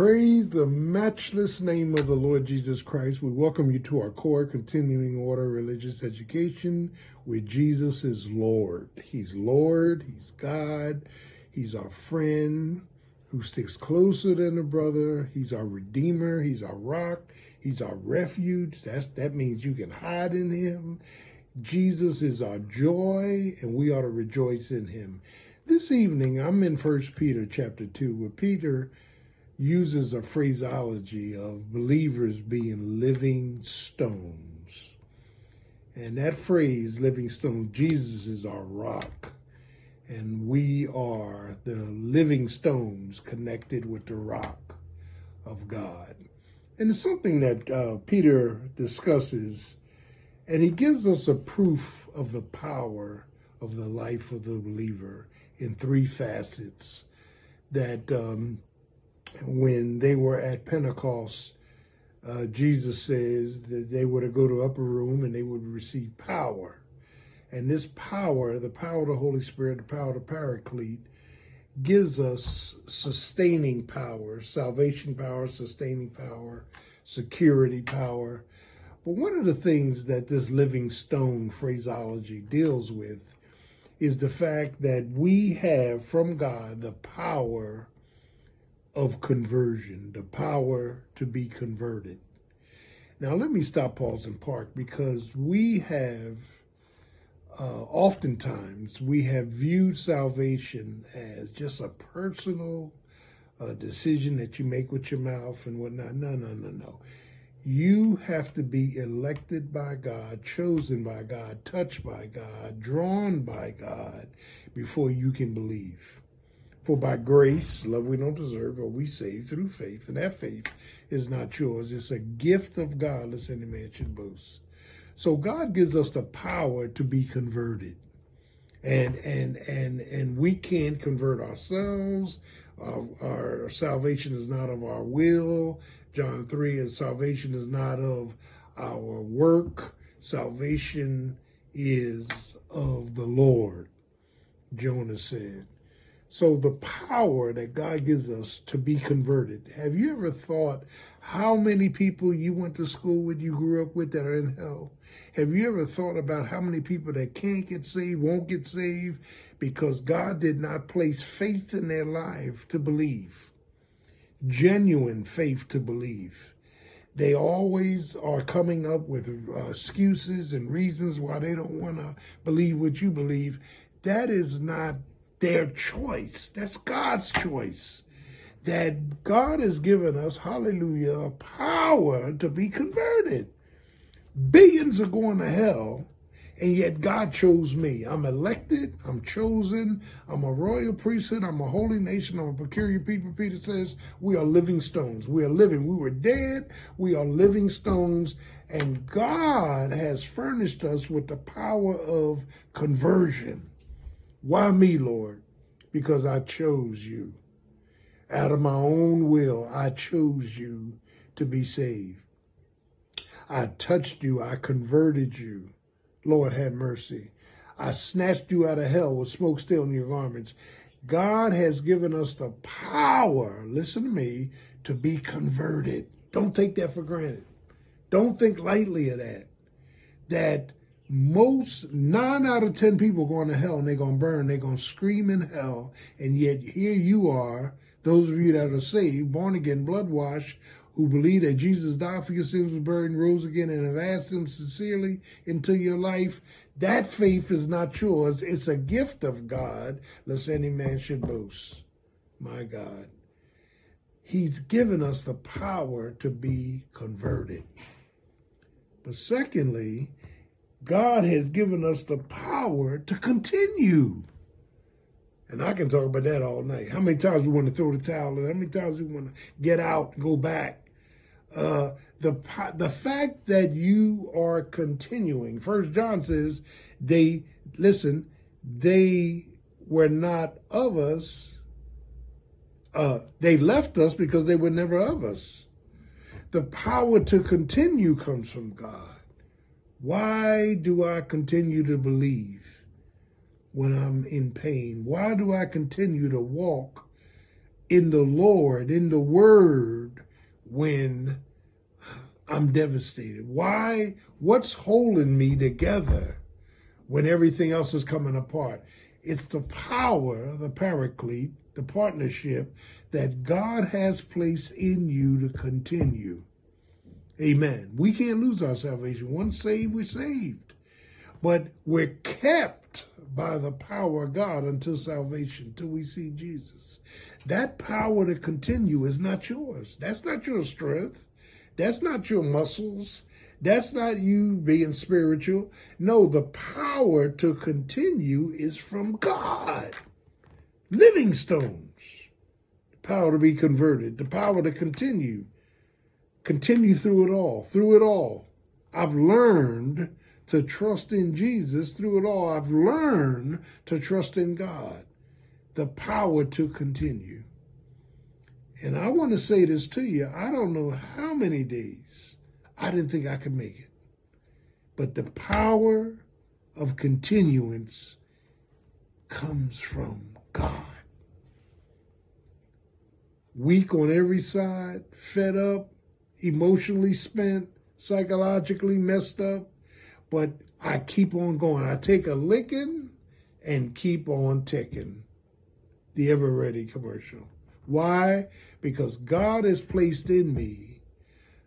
Praise the matchless name of the Lord Jesus Christ. We welcome you to our core continuing order religious education where Jesus is Lord. He's Lord, He's God, He's our friend who sticks closer than a brother. He's our Redeemer, He's our rock, He's our refuge. That's, that means you can hide in Him. Jesus is our joy, and we ought to rejoice in Him. This evening, I'm in First Peter chapter 2, where Peter uses a phraseology of believers being living stones. And that phrase, living stone, Jesus is our rock. And we are the living stones connected with the rock of God. And it's something that uh, Peter discusses, and he gives us a proof of the power of the life of the believer in three facets that um, when they were at Pentecost, uh, Jesus says that they were to go to upper room and they would receive power. And this power, the power of the Holy Spirit, the power of the Paraclete, gives us sustaining power, salvation power, sustaining power, security power. But one of the things that this living stone phraseology deals with is the fact that we have from God the power of conversion, the power to be converted. Now, let me stop, pause, and park because we have, uh, oftentimes, we have viewed salvation as just a personal uh, decision that you make with your mouth and whatnot. No, no, no, no. You have to be elected by God, chosen by God, touched by God, drawn by God before you can believe. For by grace, love we don't deserve, are we saved through faith. And that faith is not yours. It's a gift of God, lest any man should boast. So God gives us the power to be converted. And and and and we can't convert ourselves. Our, our salvation is not of our will. John 3 is salvation is not of our work. Salvation is of the Lord, Jonah said. So the power that God gives us to be converted. Have you ever thought how many people you went to school with, you grew up with that are in hell? Have you ever thought about how many people that can't get saved, won't get saved because God did not place faith in their life to believe? Genuine faith to believe. They always are coming up with uh, excuses and reasons why they don't want to believe what you believe. That is not their choice. That's God's choice. That God has given us, hallelujah, power to be converted. Billions are going to hell, and yet God chose me. I'm elected, I'm chosen, I'm a royal priesthood, I'm a holy nation, I'm a peculiar people. Peter says, We are living stones. We are living. We were dead, we are living stones, and God has furnished us with the power of conversion. Why me, Lord? Because I chose you. Out of my own will, I chose you to be saved. I touched you. I converted you. Lord, have mercy. I snatched you out of hell with smoke still in your garments. God has given us the power, listen to me, to be converted. Don't take that for granted. Don't think lightly of that. That most nine out of ten people going to hell and they're going to burn they're going to scream in hell. And yet here you are those of you that are saved born again blood washed who believe that jesus died for your sins was buried and rose again and have asked him sincerely into your life. That faith is not yours. It's a gift of god lest any man should boast. My god. He's given us the power to be converted. But secondly God has given us the power to continue. And I can talk about that all night. How many times we want to throw the towel in? How many times we want to get out, go back? Uh, the the fact that you are continuing. First John says they listen. They were not of us. Uh, they left us because they were never of us. The power to continue comes from God. Why do I continue to believe when I'm in pain? Why do I continue to walk in the Lord, in the Word, when I'm devastated? Why? What's holding me together when everything else is coming apart? It's the power, the paraclete, the partnership that God has placed in you to continue. Amen. We can't lose our salvation. Once saved, we're saved. But we're kept by the power of God until salvation, till we see Jesus. That power to continue is not yours. That's not your strength. That's not your muscles. That's not you being spiritual. No, the power to continue is from God. Living stones. The power to be converted, the power to continue. Continue through it all, through it all. I've learned to trust in Jesus through it all. I've learned to trust in God, the power to continue. And I want to say this to you. I don't know how many days I didn't think I could make it. But the power of continuance comes from God. Weak on every side, fed up, emotionally spent, psychologically messed up, but I keep on going. I take a licking and keep on ticking. The Eveready commercial. Why? Because God has placed in me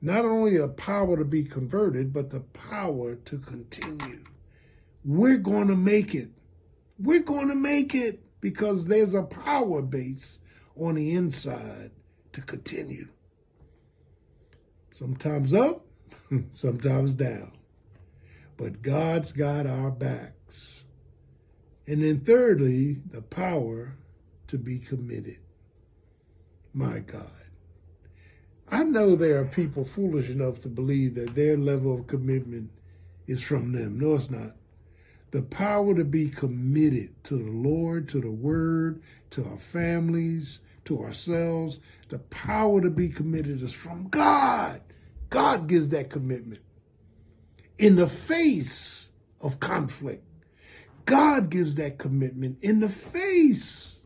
not only a power to be converted, but the power to continue. We're going to make it. We're going to make it because there's a power base on the inside to continue. Sometimes up, sometimes down. But God's got our backs. And then thirdly, the power to be committed. My God. I know there are people foolish enough to believe that their level of commitment is from them. No, it's not. The power to be committed to the Lord, to the Word, to our families, to ourselves, the power to be committed is from God. God gives that commitment. In the face of conflict, God gives that commitment. In the face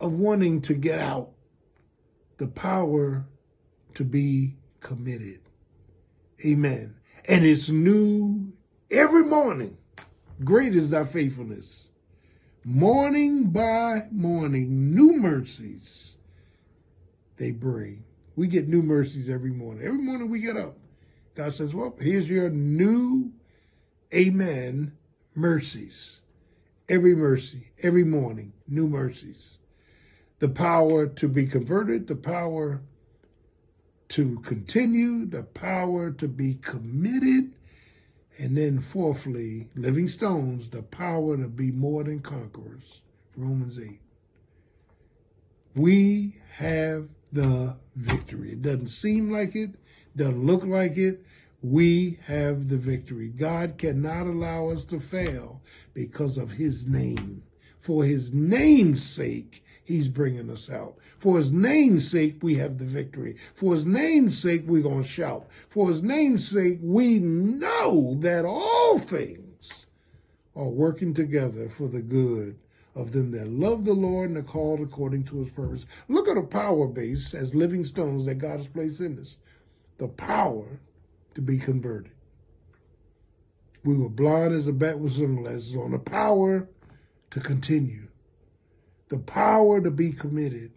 of wanting to get out, the power to be committed. Amen. And it's new every morning. Great is thy faithfulness. Morning by morning, new mercies they bring. We get new mercies every morning. Every morning we get up. God says, Well, here's your new, amen, mercies. Every mercy, every morning, new mercies. The power to be converted, the power to continue, the power to be committed, and then fourthly, living stones, the power to be more than conquerors. Romans 8. We have the victory. It doesn't seem like it, doesn't look like it. We have the victory. God cannot allow us to fail because of his name. For his name's sake, he's bringing us out. For his name's sake, we have the victory. For his name's sake, we're going to shout. For his name's sake, we know that all things are working together for the good of them that love the Lord and are called according to his purpose. Look at the power base as living stones that God has placed in us. The power to be converted. We were blind as a bat with sunglasses on the power to continue, the power to be committed,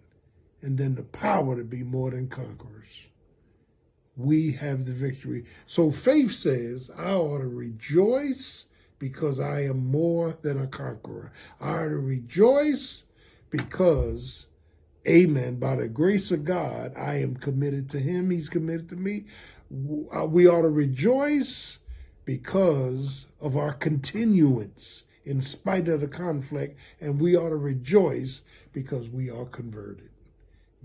and then the power to be more than conquerors. We have the victory. So faith says, I ought to rejoice because I am more than a conqueror. I ought to rejoice because, amen, by the grace of God, I am committed to him. He's committed to me. Uh, we ought to rejoice because of our continuance in spite of the conflict, and we ought to rejoice because we are converted.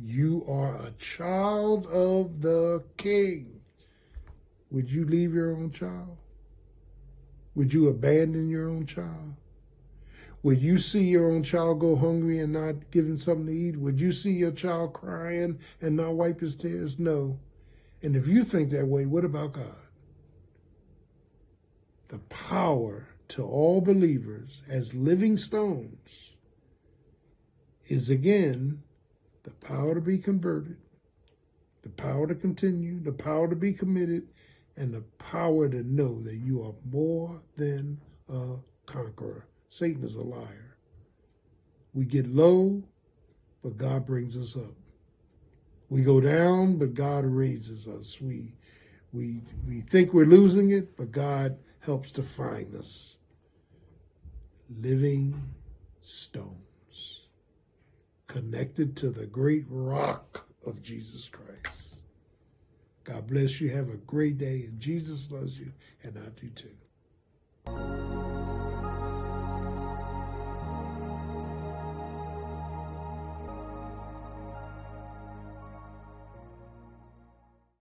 You are a child of the King. Would you leave your own child? Would you abandon your own child? Would you see your own child go hungry and not give something to eat? Would you see your child crying and not wipe his tears? No. And if you think that way, what about God? The power to all believers as living stones is again the power to be converted, the power to continue, the power to be committed, and the power to know that you are more than a conqueror. Satan is a liar. We get low, but God brings us up. We go down, but God raises us. We we we think we're losing it, but God helps to find us. Living stones connected to the great rock of Jesus Christ. God bless you. Have a great day. And Jesus loves you, and I do too.